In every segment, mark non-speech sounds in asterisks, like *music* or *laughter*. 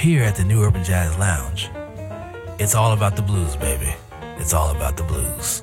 Here at the New Urban Jazz Lounge, it's all about the blues, baby. It's all about the blues.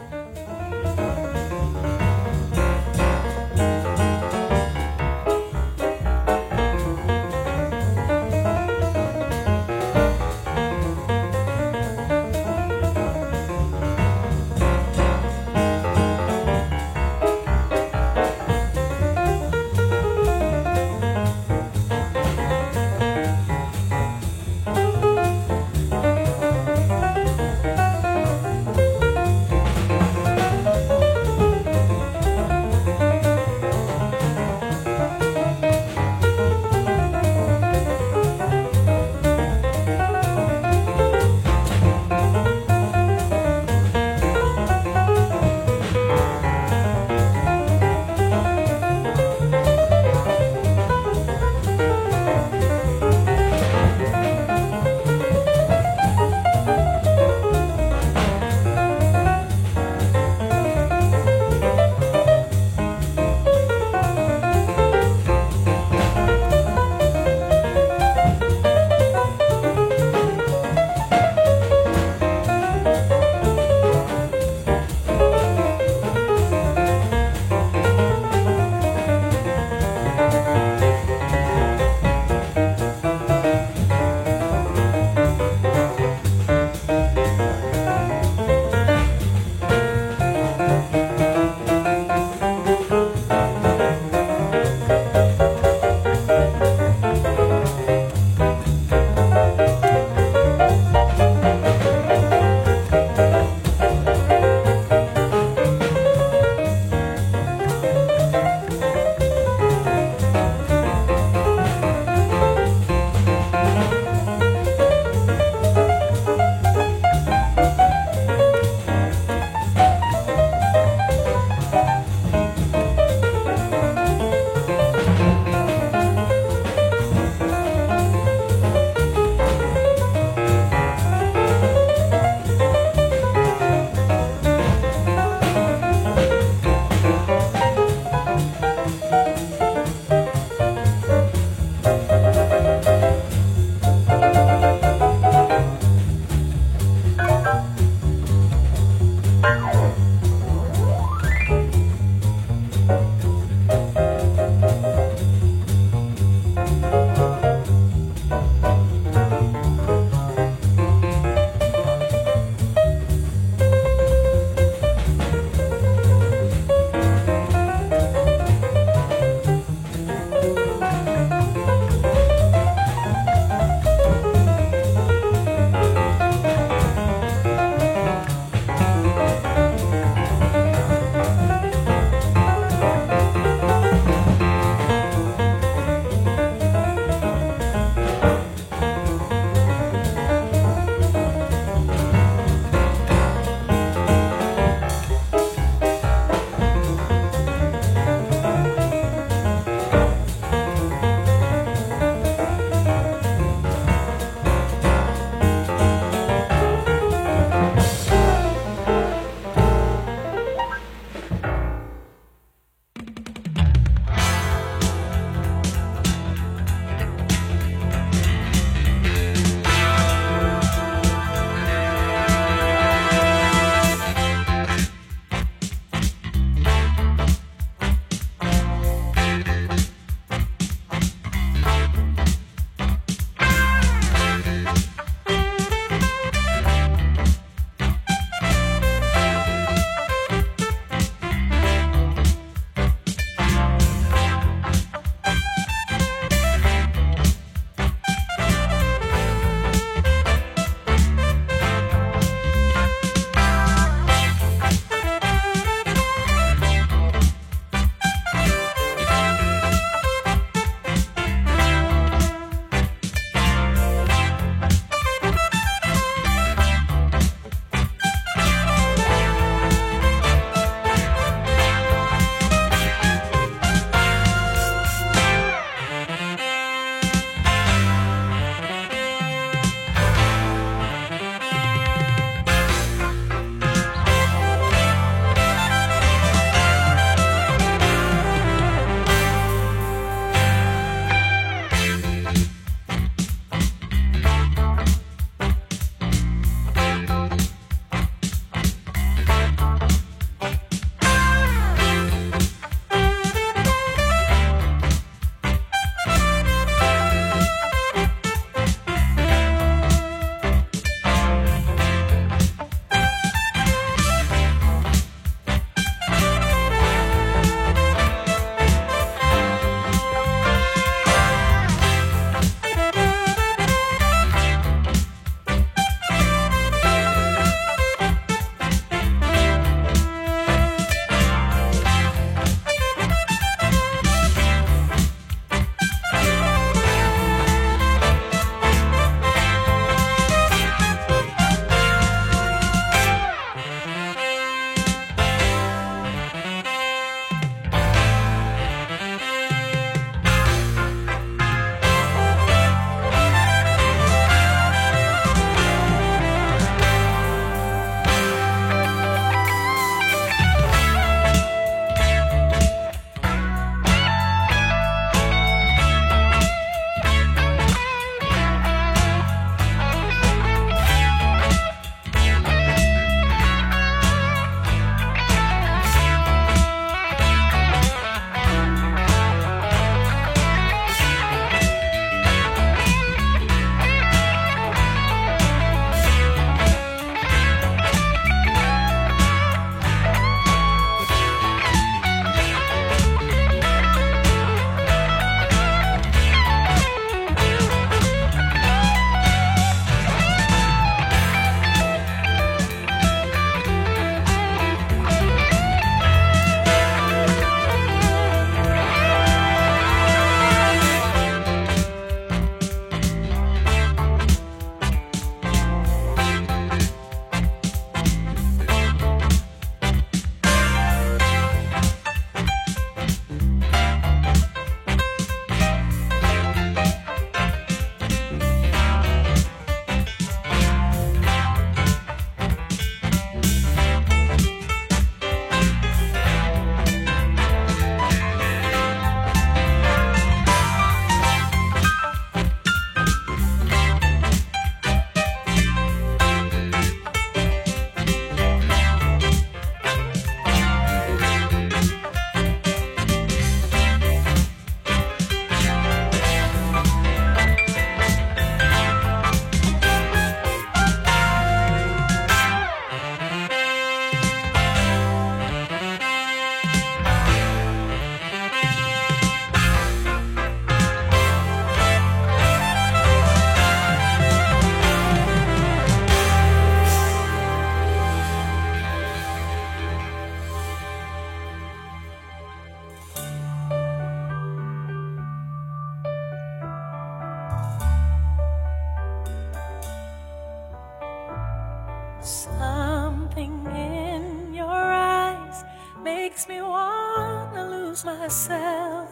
myself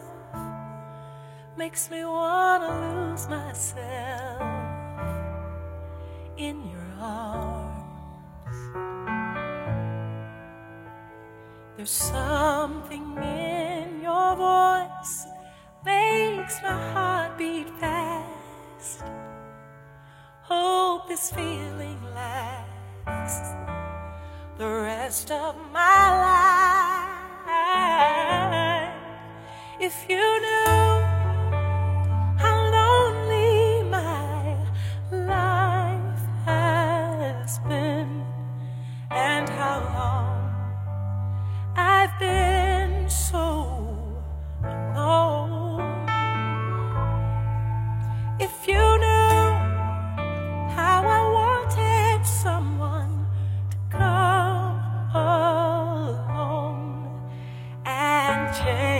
makes me want to lose myself in your arms. There's something in your voice makes my heart beat fast. Hope this feeling lasts the rest of my life. If you knew how lonely my life has been and how long I've been so alone. If you knew how I wanted someone to come along and change.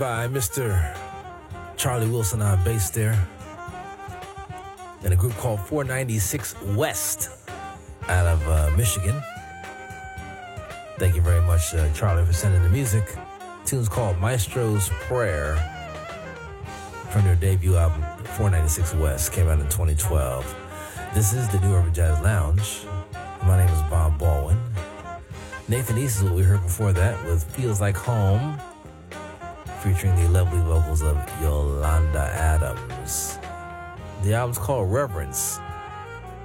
By Mr. Charlie Wilson on bass there. And a group called 496 West out of uh, Michigan. Thank you very much, uh, Charlie, for sending the music. tune's called Maestro's Prayer from their debut album, 496 West, came out in 2012. This is the New Urban Jazz Lounge. My name is Bob Baldwin. Nathan East is what we heard before that with Feels Like Home, featuring the lovely vocals of Yolanda Adams. The album's called Reverence,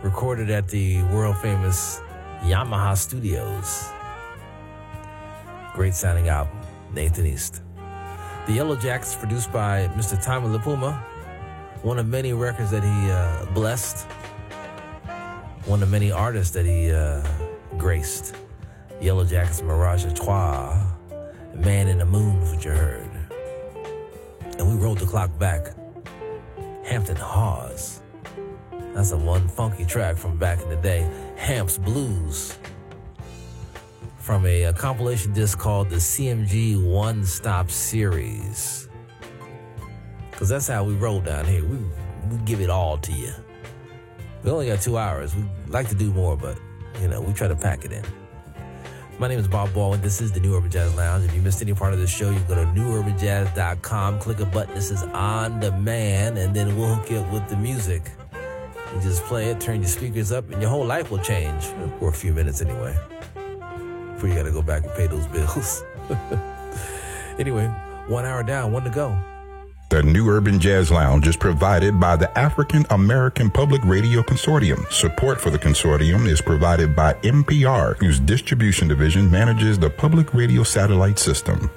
recorded at the world famous Yamaha Studios. Great sounding album, Nathan East. The Yellow Jackets, produced by Mr. Tommy LiPuma, one of many records that he uh, blessed, one of many artists that he uh, graced. Yellow Jackets, Mirage Trois, Man in the Moon what you heard. Rolled the clock back. Hampton Hawes. That's a one funky track from back in the day. Hamp's Blues from a, a compilation disc called the CMG One Stop Series. Because that's how we roll down here. We, we give it all to you. We only got two hours. We like to do more, but, you know, we try to pack it in. My name is Bob Baldwin. This is the New Urban Jazz Lounge. If you missed any part of the show, you can go to newurbanjazz.com, click a button that says on demand, and then we'll hook you up with the music. You just play it, turn your speakers up, and your whole life will change for a few minutes anyway before you got to go back and pay those bills. *laughs* anyway, one hour down, one to go. The New Urban Jazz Lounge is provided by the African American Public Radio Consortium. Support for the consortium is provided by NPR, whose distribution division manages the public radio satellite system.